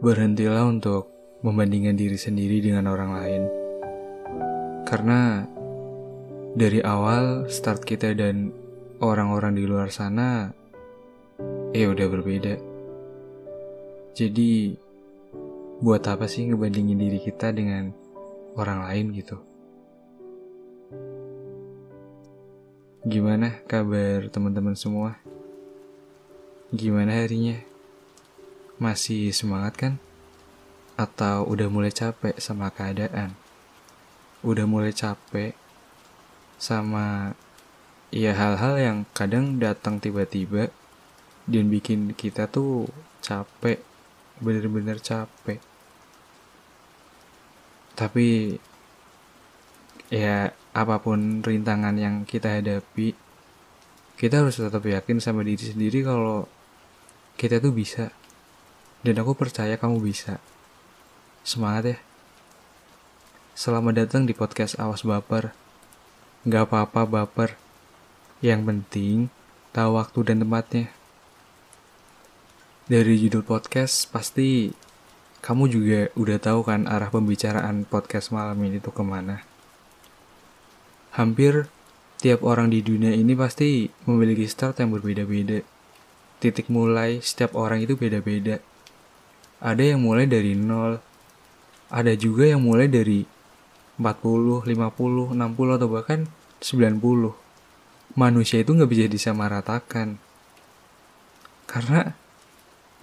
Berhentilah untuk membandingkan diri sendiri dengan orang lain. Karena dari awal start kita dan orang-orang di luar sana ya udah berbeda. Jadi buat apa sih ngebandingin diri kita dengan orang lain gitu? Gimana kabar teman-teman semua? Gimana harinya? Masih semangat kan? Atau udah mulai capek sama keadaan? Udah mulai capek sama ya hal-hal yang kadang datang tiba-tiba dan bikin kita tuh capek, bener-bener capek. Tapi ya apa pun rintangan yang kita hadapi, kita harus tetap yakin sama diri sendiri kalau kita tuh bisa. Dan aku percaya kamu bisa. Semangat ya. Selamat datang di podcast Awas Baper. Gak apa-apa baper. Yang penting, tahu waktu dan tempatnya. Dari judul podcast, pasti kamu juga udah tahu kan arah pembicaraan podcast malam ini tuh ke mana. Hampir tiap orang di dunia ini pasti memiliki start yang berbeda-beda. Titik mulai setiap orang itu beda-beda. Ada yang mulai dari nol, ada juga yang mulai dari 40, 50, 60, atau bahkan 90. Manusia itu nggak bisa disamaratakan. Karena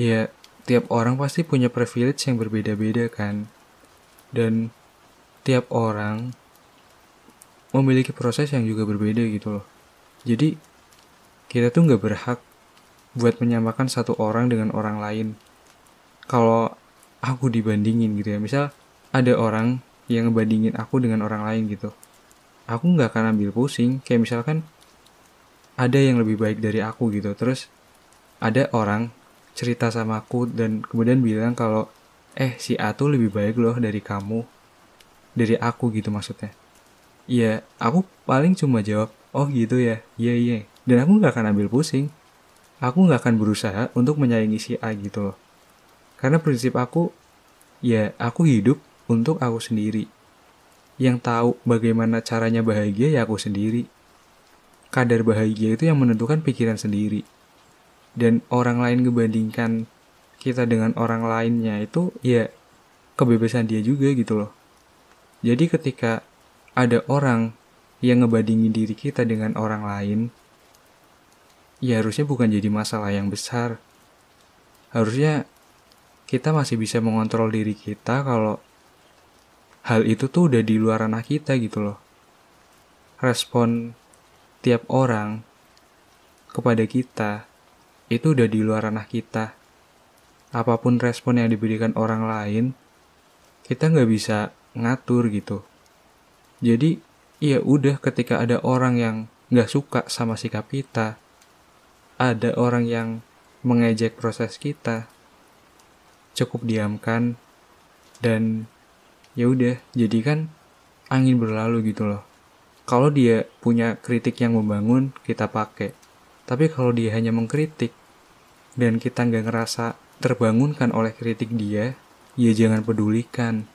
ya tiap orang pasti punya privilege yang berbeda-beda kan. Dan tiap orang memiliki proses yang juga berbeda gitu loh. Jadi kita tuh nggak berhak buat menyamakan satu orang dengan orang lain kalau aku dibandingin gitu ya. Misal ada orang yang ngebandingin aku dengan orang lain gitu. Aku nggak akan ambil pusing. Kayak misalkan ada yang lebih baik dari aku gitu. Terus ada orang cerita sama aku dan kemudian bilang kalau eh si A tuh lebih baik loh dari kamu dari aku gitu maksudnya. Ya aku paling cuma jawab oh gitu ya. Iya iya. Dan aku nggak akan ambil pusing. Aku nggak akan berusaha untuk menyayangi si A gitu loh karena prinsip aku, ya aku hidup untuk aku sendiri. Yang tahu bagaimana caranya bahagia ya aku sendiri. Kadar bahagia itu yang menentukan pikiran sendiri. Dan orang lain ngebandingkan kita dengan orang lainnya itu ya kebebasan dia juga gitu loh. Jadi ketika ada orang yang ngebandingin diri kita dengan orang lain, ya harusnya bukan jadi masalah yang besar. Harusnya kita masih bisa mengontrol diri kita kalau hal itu tuh udah di luar ranah kita gitu loh. Respon tiap orang kepada kita itu udah di luar ranah kita. Apa pun respon yang diberikan orang lain, kita nggak bisa ngatur gitu. Jadi, ya udah ketika ada orang yang nggak suka sama sikap kita, ada orang yang mengejek proses kita, cukup diamkan dan ya udah jadikan angin berlalu gitu loh. Kalau dia punya kritik yang membangun kita pakai. Tapi kalau dia hanya mengkritik dan kita nggak ngerasa terbangunkan oleh kritik dia ya jangan pedulikan.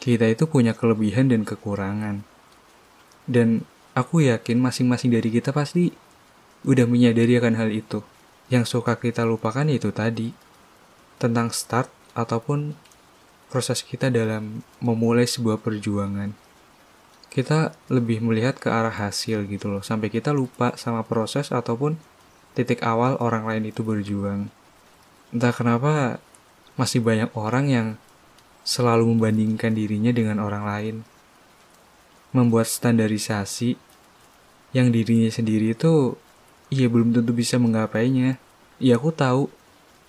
Kita itu punya kelebihan dan kekurangan. Dan aku yakin masing-masing dari kita pasti udah menyadari akan hal itu. Yang suka kita lupakan itu tadi tentang start ataupun proses kita dalam memulai sebuah perjuangan. Kita lebih melihat ke arah hasil gitu loh, sampai kita lupa sama proses ataupun titik awal orang lain itu berjuang. Entah kenapa masih banyak orang yang selalu membandingkan dirinya dengan orang lain. Membuat standarisasi yang dirinya sendiri itu ia belum tentu bisa menggapainya. Ya aku tahu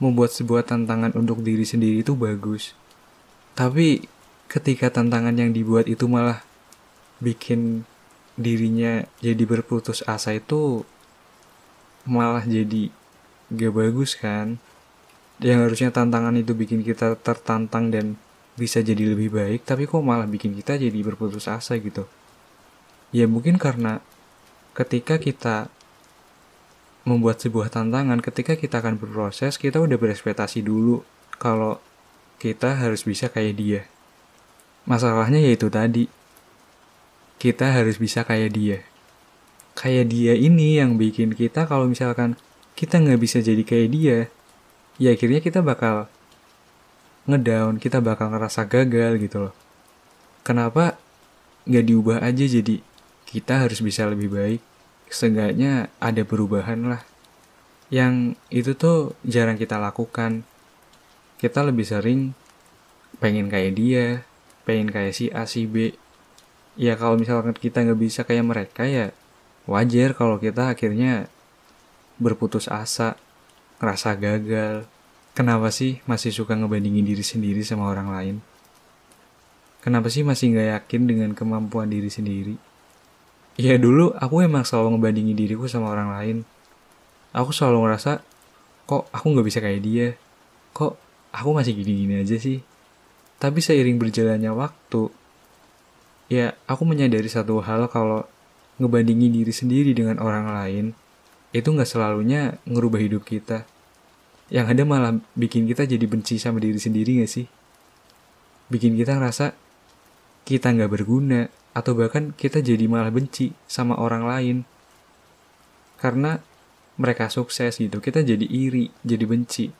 membuat sebuah tantangan untuk diri sendiri itu bagus. Tapi ketika tantangan yang dibuat itu malah bikin dirinya jadi berputus asa itu malah jadi gak bagus kan. Yang harusnya tantangan itu bikin kita tertantang dan bisa jadi lebih baik, tapi kok malah bikin kita jadi berputus asa gitu. Ya mungkin karena ketika kita membuat sebuah tantangan ketika kita akan berproses kita udah berekspektasi dulu kalau kita harus bisa kayak dia. Masalahnya yaitu tadi, kita harus bisa kayak dia. Kayak dia ini yang bikin kita kalau misalkan kita nggak bisa jadi kayak dia, ya akhirnya kita bakal ngedown, kita bakal ngerasa gagal gitu loh. Kenapa nggak diubah aja jadi kita harus bisa lebih baik? Seenggaknya ada perubahan lah. Yang itu tuh jarang kita lakukan. Kita lebih sering pengen kayak dia, pengen kayak si A, si B. Ya kalau misalkan kita nggak bisa kayak mereka ya wajar kalau kita akhirnya berputus asa, ngerasa gagal. Kenapa sih masih suka ngebandingin diri sendiri sama orang lain? Kenapa sih masih nggak yakin dengan kemampuan diri sendiri? Ya dulu aku emang selalu ngebandingin diriku sama orang lain. Aku selalu ngerasa, kok aku nggak bisa kayak dia? Kok aku masih gini-gini aja sih? Tapi seiring berjalannya waktu, ya aku menyadari satu hal kalau ngebandingin diri sendiri dengan orang lain, itu nggak selalunya ngerubah hidup kita. Yang ada malah bikin kita jadi benci sama diri sendiri gak sih? Bikin kita ngerasa kita nggak berguna, atau bahkan kita jadi malah benci sama orang lain. Karena mereka sukses gitu, kita jadi iri, jadi benci.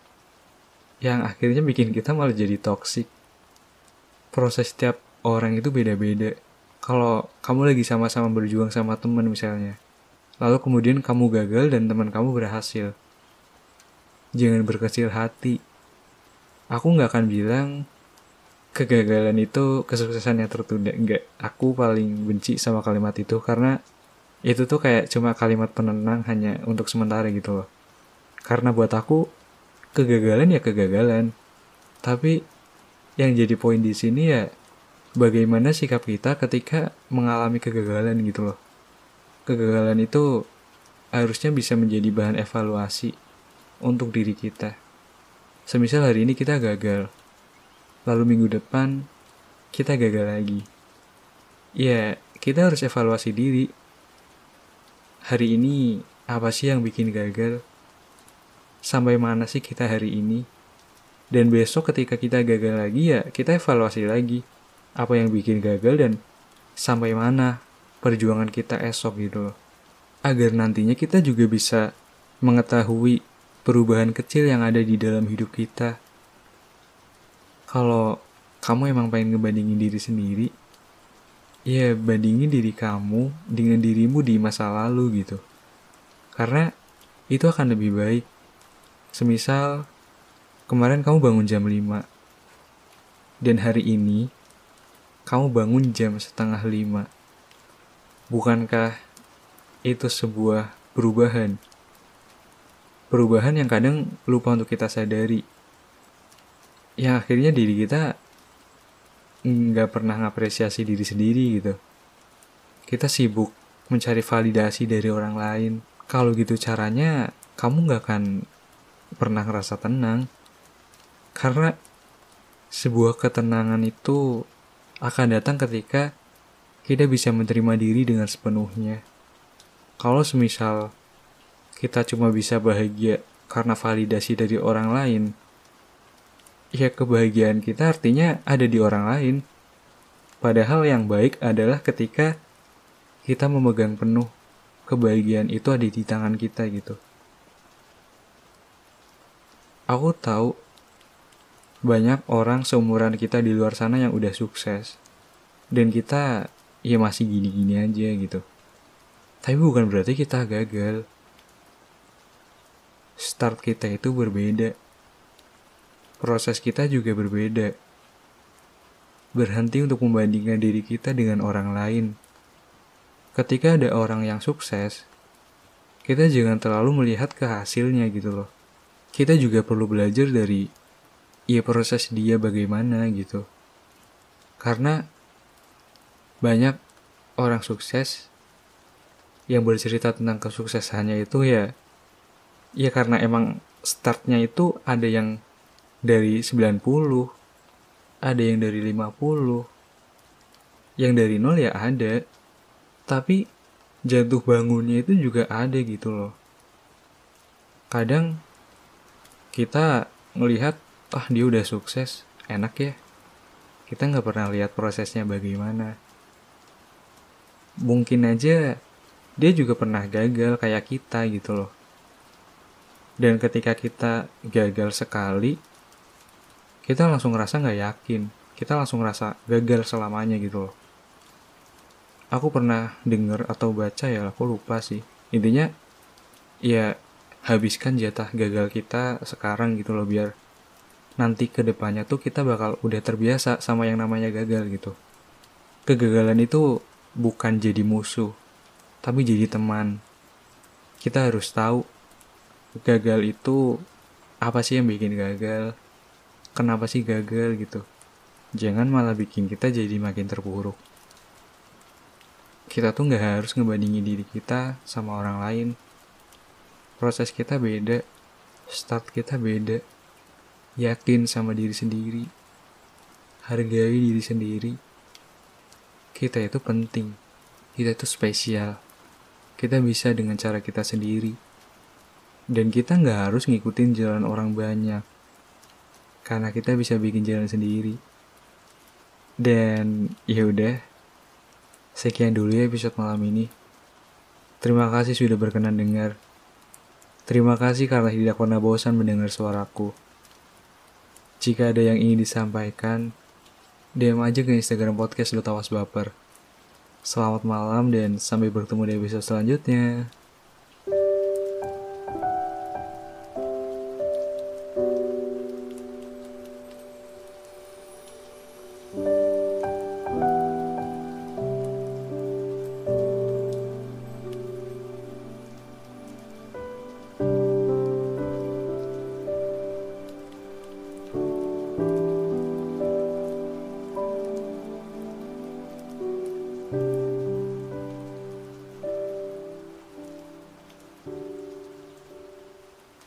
Yang akhirnya bikin kita malah jadi toksik proses setiap orang itu beda-beda. Kalau kamu lagi sama-sama berjuang sama teman misalnya, lalu kemudian kamu gagal dan teman kamu berhasil. Jangan berkecil hati. Aku nggak akan bilang kegagalan itu kesuksesan yang tertunda. Enggak, aku paling benci sama kalimat itu karena itu tuh kayak cuma kalimat penenang hanya untuk sementara gitu loh. Karena buat aku, kegagalan ya kegagalan. Tapi yang jadi poin di sini ya bagaimana sikap kita ketika mengalami kegagalan gitu loh. Kegagalan itu harusnya bisa menjadi bahan evaluasi untuk diri kita. Semisal hari ini kita gagal, lalu minggu depan kita gagal lagi. Ya, kita harus evaluasi diri. Hari ini apa sih yang bikin gagal? Sampai mana sih kita hari ini? Dan besok ketika kita gagal lagi ya kita evaluasi lagi apa yang bikin gagal dan sampai mana perjuangan kita esok gitu loh. Agar nantinya kita juga bisa mengetahui perubahan kecil yang ada di dalam hidup kita. Kalau kamu emang pengen ngebandingin diri sendiri, ya bandingin diri kamu dengan dirimu di masa lalu gitu. Karena itu akan lebih baik. Semisal Kemarin kamu bangun jam 5. Dan hari ini, kamu bangun jam setengah 5. Bukankah itu sebuah perubahan? Perubahan yang kadang lupa untuk kita sadari. Yang akhirnya diri kita nggak pernah ngapresiasi diri sendiri gitu. Kita sibuk mencari validasi dari orang lain. Kalau gitu caranya, kamu nggak akan pernah ngerasa tenang. Karena sebuah ketenangan itu akan datang ketika kita bisa menerima diri dengan sepenuhnya. Kalau semisal kita cuma bisa bahagia karena validasi dari orang lain, ya kebahagiaan kita artinya ada di orang lain. Padahal yang baik adalah ketika kita memegang penuh kebahagiaan itu ada di tangan kita gitu. Aku tahu banyak orang seumuran kita di luar sana yang udah sukses dan kita ya masih gini-gini aja gitu tapi bukan berarti kita gagal start kita itu berbeda proses kita juga berbeda. Berhenti untuk membandingkan diri kita dengan orang lain. Ketika ada orang yang sukses kita jangan terlalu melihat ke hasilnya gitu loh. Kita juga perlu belajar dari ya proses dia bagaimana gitu. Karena banyak orang sukses yang bercerita tentang kesuksesannya itu ya ya karena emang startnya itu ada yang dari 90 ada yang dari 50 yang dari nol ya ada tapi jatuh bangunnya itu juga ada gitu loh kadang kita melihat ah dia udah sukses, enak ya. Kita nggak pernah lihat prosesnya bagaimana. Mungkin aja dia juga pernah gagal kayak kita gitu loh. Dan ketika kita gagal sekali, kita langsung ngerasa nggak yakin. Kita langsung ngerasa gagal selamanya gitu loh. Aku pernah denger atau baca ya, aku lupa sih. Intinya, ya habiskan jatah gagal kita sekarang gitu loh biar nanti ke depannya tuh kita bakal udah terbiasa sama yang namanya gagal gitu. Kegagalan itu bukan jadi musuh, tapi jadi teman. Kita harus tahu gagal itu apa sih yang bikin gagal, kenapa sih gagal gitu. Jangan malah bikin kita jadi makin terpuruk. Kita tuh nggak harus ngebandingin diri kita sama orang lain. Proses kita beda, start kita beda. Yakin sama diri sendiri, hargai diri sendiri. Kita itu penting, kita itu spesial. Kita bisa dengan cara kita sendiri. Dan kita nggak harus ngikutin jalan orang banyak. Karena kita bisa bikin jalan sendiri. Dan ya udah, sekian dulu ya episode malam ini. Terima kasih sudah berkenan dengar. Terima kasih karena tidak pernah bosan mendengar suaraku. Jika ada yang ingin disampaikan, DM aja ke Instagram podcast Lu Tawas Baper. Selamat malam dan sampai bertemu di episode selanjutnya.